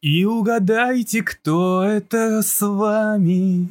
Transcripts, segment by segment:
И угадайте, кто это с вами.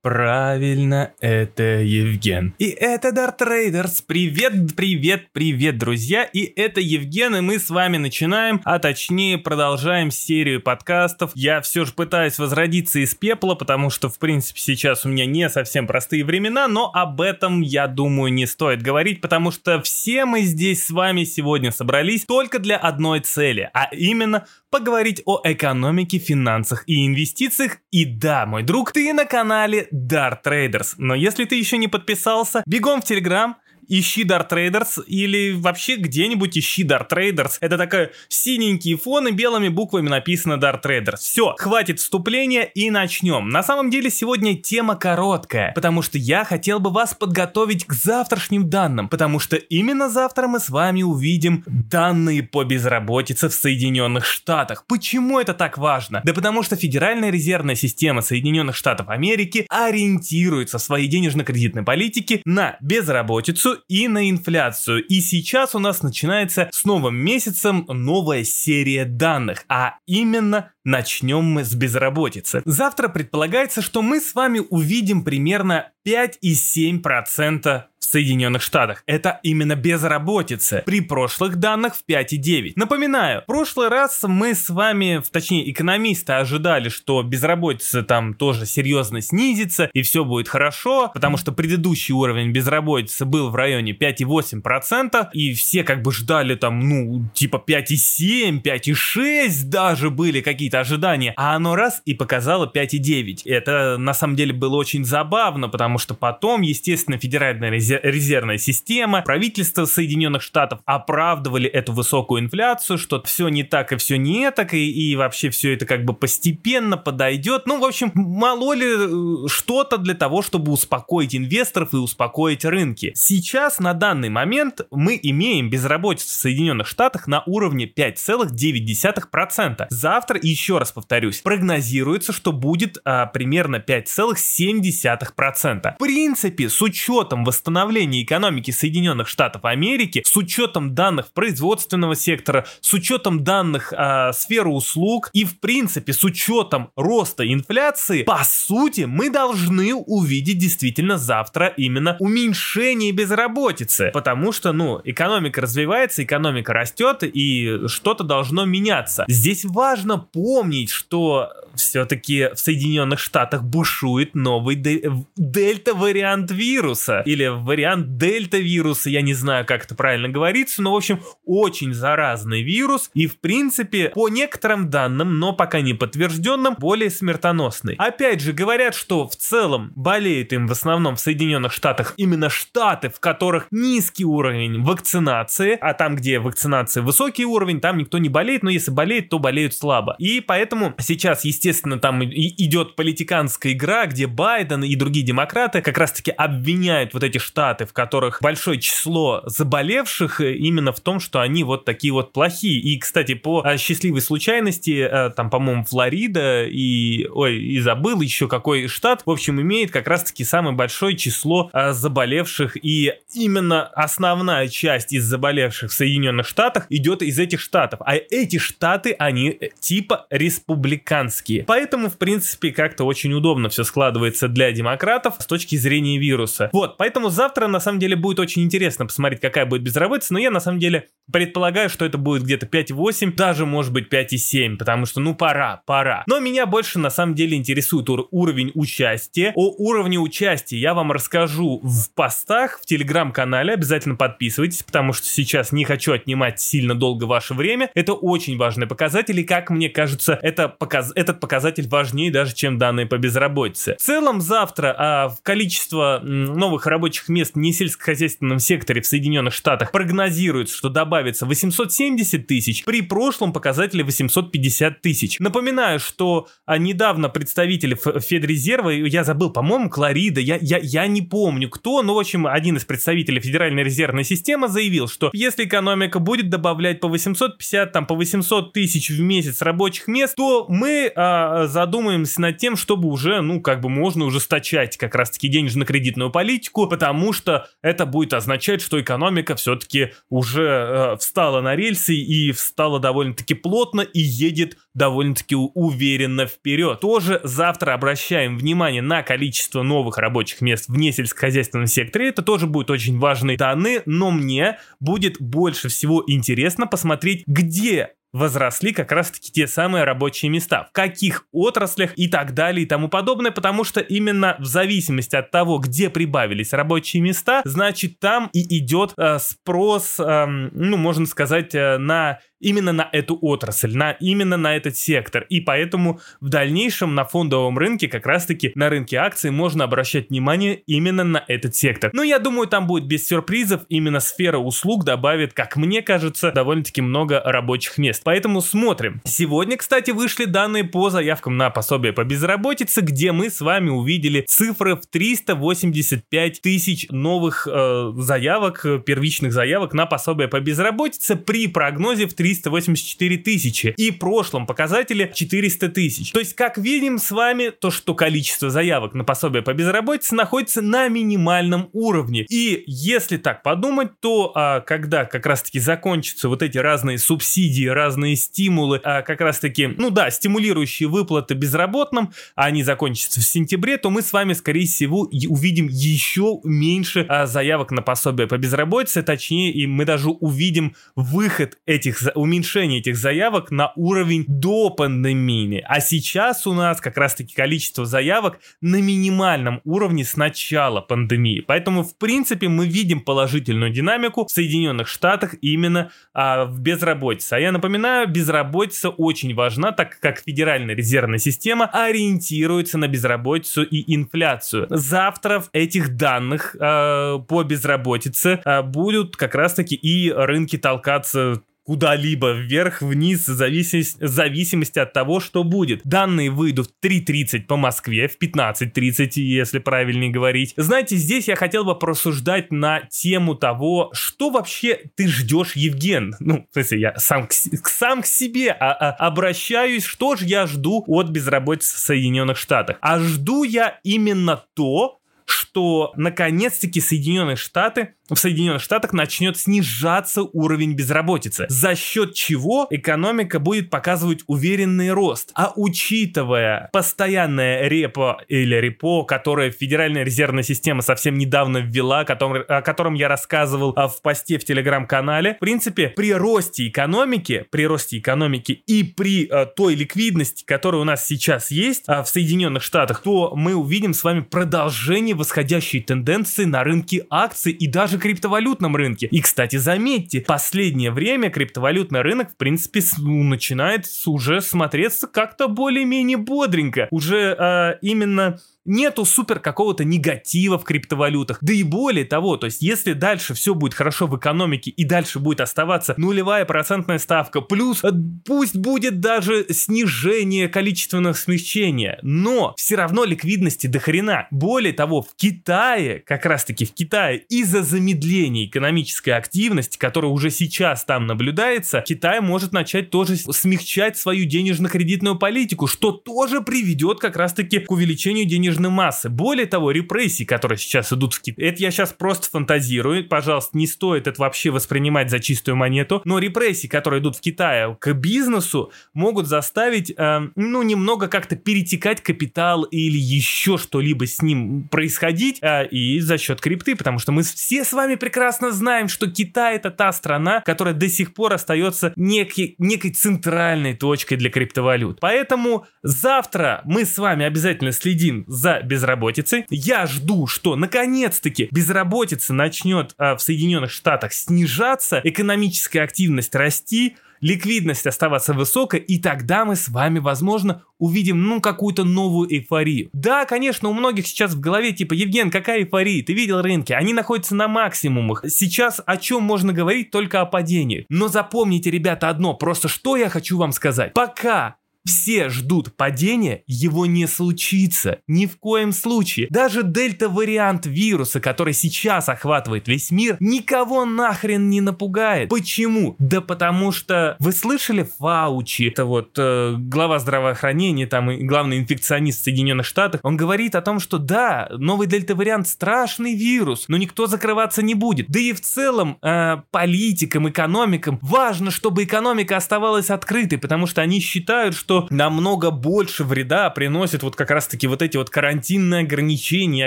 Правильно, это Евген. И это Дарт Рейдерс. Привет, привет, привет, друзья. И это Евген, и мы с вами начинаем, а точнее продолжаем серию подкастов. Я все же пытаюсь возродиться из пепла, потому что, в принципе, сейчас у меня не совсем простые времена, но об этом, я думаю, не стоит говорить, потому что все мы здесь с вами сегодня собрались только для одной цели, а именно поговорить о экономике, финансах и инвестициях. И да, мой друг, ты на канале Dart Traders. Но если ты еще не подписался, бегом в Телеграм, ищи Dart Traders или вообще где-нибудь ищи Dart Traders. Это такая синенький фон и белыми буквами написано Dart Traders. Все, хватит вступления и начнем. На самом деле сегодня тема короткая, потому что я хотел бы вас подготовить к завтрашним данным, потому что именно завтра мы с вами увидим данные по безработице в Соединенных Штатах. Почему это так важно? Да потому что Федеральная резервная система Соединенных Штатов Америки ориентируется в своей денежно-кредитной политике на безработицу и на инфляцию. И сейчас у нас начинается с новым месяцем новая серия данных, а именно начнем мы с безработицы. Завтра предполагается, что мы с вами увидим примерно 5,7% в Соединенных Штатах. Это именно безработица. При прошлых данных в 5,9. Напоминаю, в прошлый раз мы с вами, точнее экономисты ожидали, что безработица там тоже серьезно снизится и все будет хорошо, потому что предыдущий уровень безработицы был в районе 5,8% и все как бы ждали там, ну, типа 5,7, 5,6 даже были какие-то ожидания, а оно раз и показало 5,9. Это на самом деле было очень забавно, потому что потом, естественно, Федеральная резервная резервная система, правительство Соединенных Штатов оправдывали эту высокую инфляцию, что все не так и все не так, и, и вообще все это как бы постепенно подойдет. Ну, в общем, мало ли э, что-то для того, чтобы успокоить инвесторов и успокоить рынки. Сейчас, на данный момент, мы имеем безработицу в Соединенных Штатах на уровне 5,9%. Завтра, еще раз повторюсь, прогнозируется, что будет а, примерно 5,7%. В принципе, с учетом восстановления восстановления экономики Соединенных Штатов Америки с учетом данных производственного сектора, с учетом данных э, сферы услуг и в принципе с учетом роста инфляции, по сути мы должны увидеть действительно завтра именно уменьшение безработицы, потому что ну экономика развивается, экономика растет и что-то должно меняться. Здесь важно помнить, что все-таки в Соединенных Штатах бушует новый дельта-вариант вируса. Или вариант дельта-вируса, я не знаю, как это правильно говорится, но, в общем, очень заразный вирус. И, в принципе, по некоторым данным, но пока не подтвержденным, более смертоносный. Опять же, говорят, что в целом болеют им в основном в Соединенных Штатах именно штаты, в которых низкий уровень вакцинации, а там, где вакцинация высокий уровень, там никто не болеет, но если болеет, то болеют слабо. И поэтому сейчас, естественно, там идет политиканская игра, где Байден и другие демократы как раз-таки обвиняют вот эти штаты, в которых большое число заболевших, э, именно в том, что они вот такие вот плохие. И, кстати, по э, счастливой случайности, э, там, по-моему, Флорида и, ой, и забыл еще какой штат, в общем, имеет как раз-таки самое большое число заболевших, и именно основная часть из заболевших в Соединенных Штатах идет из этих штатов. А эти штаты, они типа республиканские. Поэтому, в принципе, как-то очень удобно все складывается для демократов с точки зрения вируса. Вот, поэтому завтра, на самом деле, будет очень интересно посмотреть, какая будет безработица, но я, на самом деле, предполагаю, что это будет где-то 5,8, даже, может быть, 5,7, потому что, ну, пора, пора. Но меня больше, на самом деле, интересует ур- уровень участия. О уровне участия я вам расскажу в постах, в телеграм-канале, обязательно подписывайтесь, потому что сейчас не хочу отнимать сильно долго ваше время. Это очень важный показатель, и, как мне кажется, это показ... этот показатель важнее даже, чем данные по безработице. В целом завтра а, количество новых рабочих мест в несельскохозяйственном секторе в Соединенных Штатах прогнозируется, что добавится 870 тысяч, при прошлом показателе 850 тысяч. Напоминаю, что а, недавно представители Федрезерва, я забыл, по-моему, Кларида, я, я, я не помню кто, но, в общем, один из представителей Федеральной резервной системы заявил, что если экономика будет добавлять по 850, там, по 800 тысяч в месяц рабочих мест, то мы а, задумаемся над тем, чтобы уже, ну, как бы можно ужесточать как раз-таки денежно-кредитную политику, потому что это будет означать, что экономика все-таки уже э, встала на рельсы и встала довольно-таки плотно и едет довольно-таки уверенно вперед. Тоже завтра обращаем внимание на количество новых рабочих мест вне сельскохозяйственном секторе. Это тоже будет очень важные данные, но мне будет больше всего интересно посмотреть, где возросли как раз-таки те самые рабочие места, в каких отраслях и так далее и тому подобное, потому что именно в зависимости от того, где прибавились рабочие места, значит там и идет э, спрос, э, ну можно сказать, э, на именно на эту отрасль, на, именно на этот сектор. И поэтому в дальнейшем на фондовом рынке, как раз-таки на рынке акций, можно обращать внимание именно на этот сектор. Но я думаю, там будет без сюрпризов. Именно сфера услуг добавит, как мне кажется, довольно-таки много рабочих мест. Поэтому смотрим. Сегодня, кстати, вышли данные по заявкам на пособие по безработице, где мы с вами увидели цифры в 385 тысяч новых э, заявок, первичных заявок на пособие по безработице при прогнозе в 3 384 тысячи и прошлом показателе 400 тысяч. То есть, как видим с вами, то, что количество заявок на пособие по безработице находится на минимальном уровне. И если так подумать, то а, когда как раз-таки закончатся вот эти разные субсидии, разные стимулы, а, как раз-таки, ну да, стимулирующие выплаты безработным, а они закончатся в сентябре, то мы с вами, скорее всего, увидим еще меньше а, заявок на пособие по безработице, точнее, и мы даже увидим выход этих уменьшение этих заявок на уровень до пандемии. А сейчас у нас как раз-таки количество заявок на минимальном уровне с начала пандемии. Поэтому, в принципе, мы видим положительную динамику в Соединенных Штатах именно а, в безработице. А я напоминаю, безработица очень важна, так как Федеральная резервная система ориентируется на безработицу и инфляцию. Завтра в этих данных а, по безработице а, будут как раз-таки и рынки толкаться куда-либо вверх-вниз в зависимости, зависимости от того, что будет. Данные выйдут в 3.30 по Москве, в 15.30, если правильнее говорить. Знаете, здесь я хотел бы просуждать на тему того, что вообще ты ждешь, Евген. Ну, в смысле, я сам к, сам к себе а, а, обращаюсь, что же я жду от безработицы в Соединенных Штатах. А жду я именно то, что наконец-таки Соединенные Штаты в Соединенных Штатах начнет снижаться уровень безработицы, за счет чего экономика будет показывать уверенный рост. А учитывая постоянное репо или репо, которое Федеральная резервная система совсем недавно ввела, о котором, я рассказывал а, в посте в телеграм-канале, в принципе, при росте экономики, при росте экономики и при а, той ликвидности, которая у нас сейчас есть а, в Соединенных Штатах, то мы увидим с вами продолжение восходящей тенденции на рынке акций и даже криптовалютном рынке. И, кстати, заметьте, последнее время криптовалютный рынок, в принципе, ну, начинает уже смотреться как-то более-менее бодренько. Уже э, именно нету супер какого-то негатива в криптовалютах. Да и более того, то есть если дальше все будет хорошо в экономике и дальше будет оставаться нулевая процентная ставка, плюс э, пусть будет даже снижение количественного смещения, но все равно ликвидности до хрена. Более того, в Китае, как раз таки в Китае, из-за замедления экономической активности, которая уже сейчас там наблюдается, Китай может начать тоже смягчать свою денежно-кредитную политику, что тоже приведет как раз таки к увеличению денежной денежной массы. Более того, репрессии, которые сейчас идут в Китай, это я сейчас просто фантазирую, пожалуйста, не стоит это вообще воспринимать за чистую монету, но репрессии, которые идут в Китае к бизнесу, могут заставить, э, ну, немного как-то перетекать капитал или еще что-либо с ним происходить, э, и за счет крипты, потому что мы все с вами прекрасно знаем, что Китай это та страна, которая до сих пор остается некий, некой центральной точкой для криптовалют. Поэтому завтра мы с вами обязательно следим безработицей. Я жду, что наконец-таки безработица начнет а, в Соединенных Штатах снижаться, экономическая активность расти, ликвидность оставаться высокой, и тогда мы с вами, возможно, увидим, ну, какую-то новую эйфорию. Да, конечно, у многих сейчас в голове, типа, Евген, какая эйфория? Ты видел рынки? Они находятся на максимумах. Сейчас о чем можно говорить? Только о падении. Но запомните, ребята, одно, просто что я хочу вам сказать. Пока все ждут падения, его не случится. Ни в коем случае. Даже дельта-вариант вируса, который сейчас охватывает весь мир, никого нахрен не напугает. Почему? Да потому что вы слышали Фаучи, это вот э, глава здравоохранения, там и главный инфекционист в Соединенных Штатах, он говорит о том, что да, новый дельта-вариант страшный вирус, но никто закрываться не будет. Да и в целом э, политикам, экономикам важно, чтобы экономика оставалась открытой, потому что они считают, что намного больше вреда приносят вот как раз-таки вот эти вот карантинные ограничения,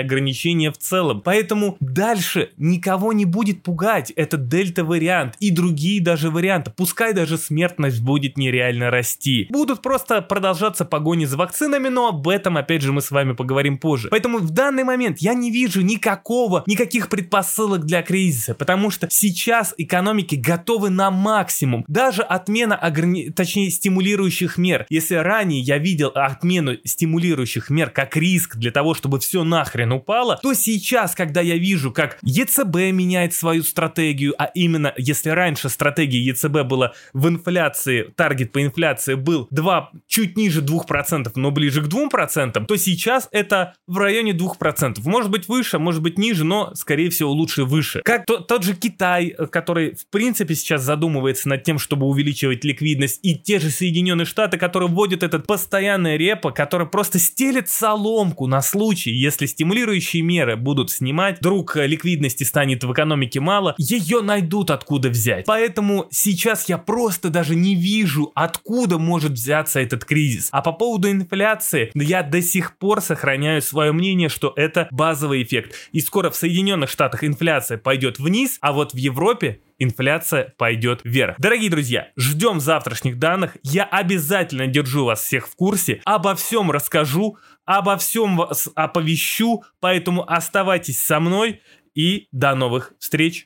ограничения в целом. Поэтому дальше никого не будет пугать этот дельта-вариант и другие даже варианты. Пускай даже смертность будет нереально расти. Будут просто продолжаться погони за вакцинами, но об этом опять же мы с вами поговорим позже. Поэтому в данный момент я не вижу никакого, никаких предпосылок для кризиса, потому что сейчас экономики готовы на максимум. Даже отмена ограни... точнее стимулирующих мер. Если ранее я видел отмену стимулирующих мер как риск для того, чтобы все нахрен упало, то сейчас, когда я вижу, как ЕЦБ меняет свою стратегию, а именно, если раньше стратегия ЕЦБ была в инфляции, таргет по инфляции был 2, чуть ниже 2%, но ближе к 2%, то сейчас это в районе 2%. Может быть выше, может быть ниже, но скорее всего лучше выше. Как то, тот же Китай, который в принципе сейчас задумывается над тем, чтобы увеличивать ликвидность, и те же Соединенные Штаты, которые вводят этот постоянный репо, который просто стелит соломку на случай, если стимулирующие меры будут снимать, вдруг ликвидности станет в экономике мало, ее найдут откуда взять. Поэтому сейчас я просто даже не вижу, откуда может взяться этот кризис. А по поводу инфляции, я до сих пор сохраняю свое мнение, что это базовый эффект. И скоро в Соединенных Штатах инфляция пойдет вниз, а вот в Европе инфляция пойдет вверх. Дорогие друзья, ждем завтрашних данных. Я обязательно держу вас всех в курсе. Обо всем расскажу, обо всем вас оповещу. Поэтому оставайтесь со мной и до новых встреч.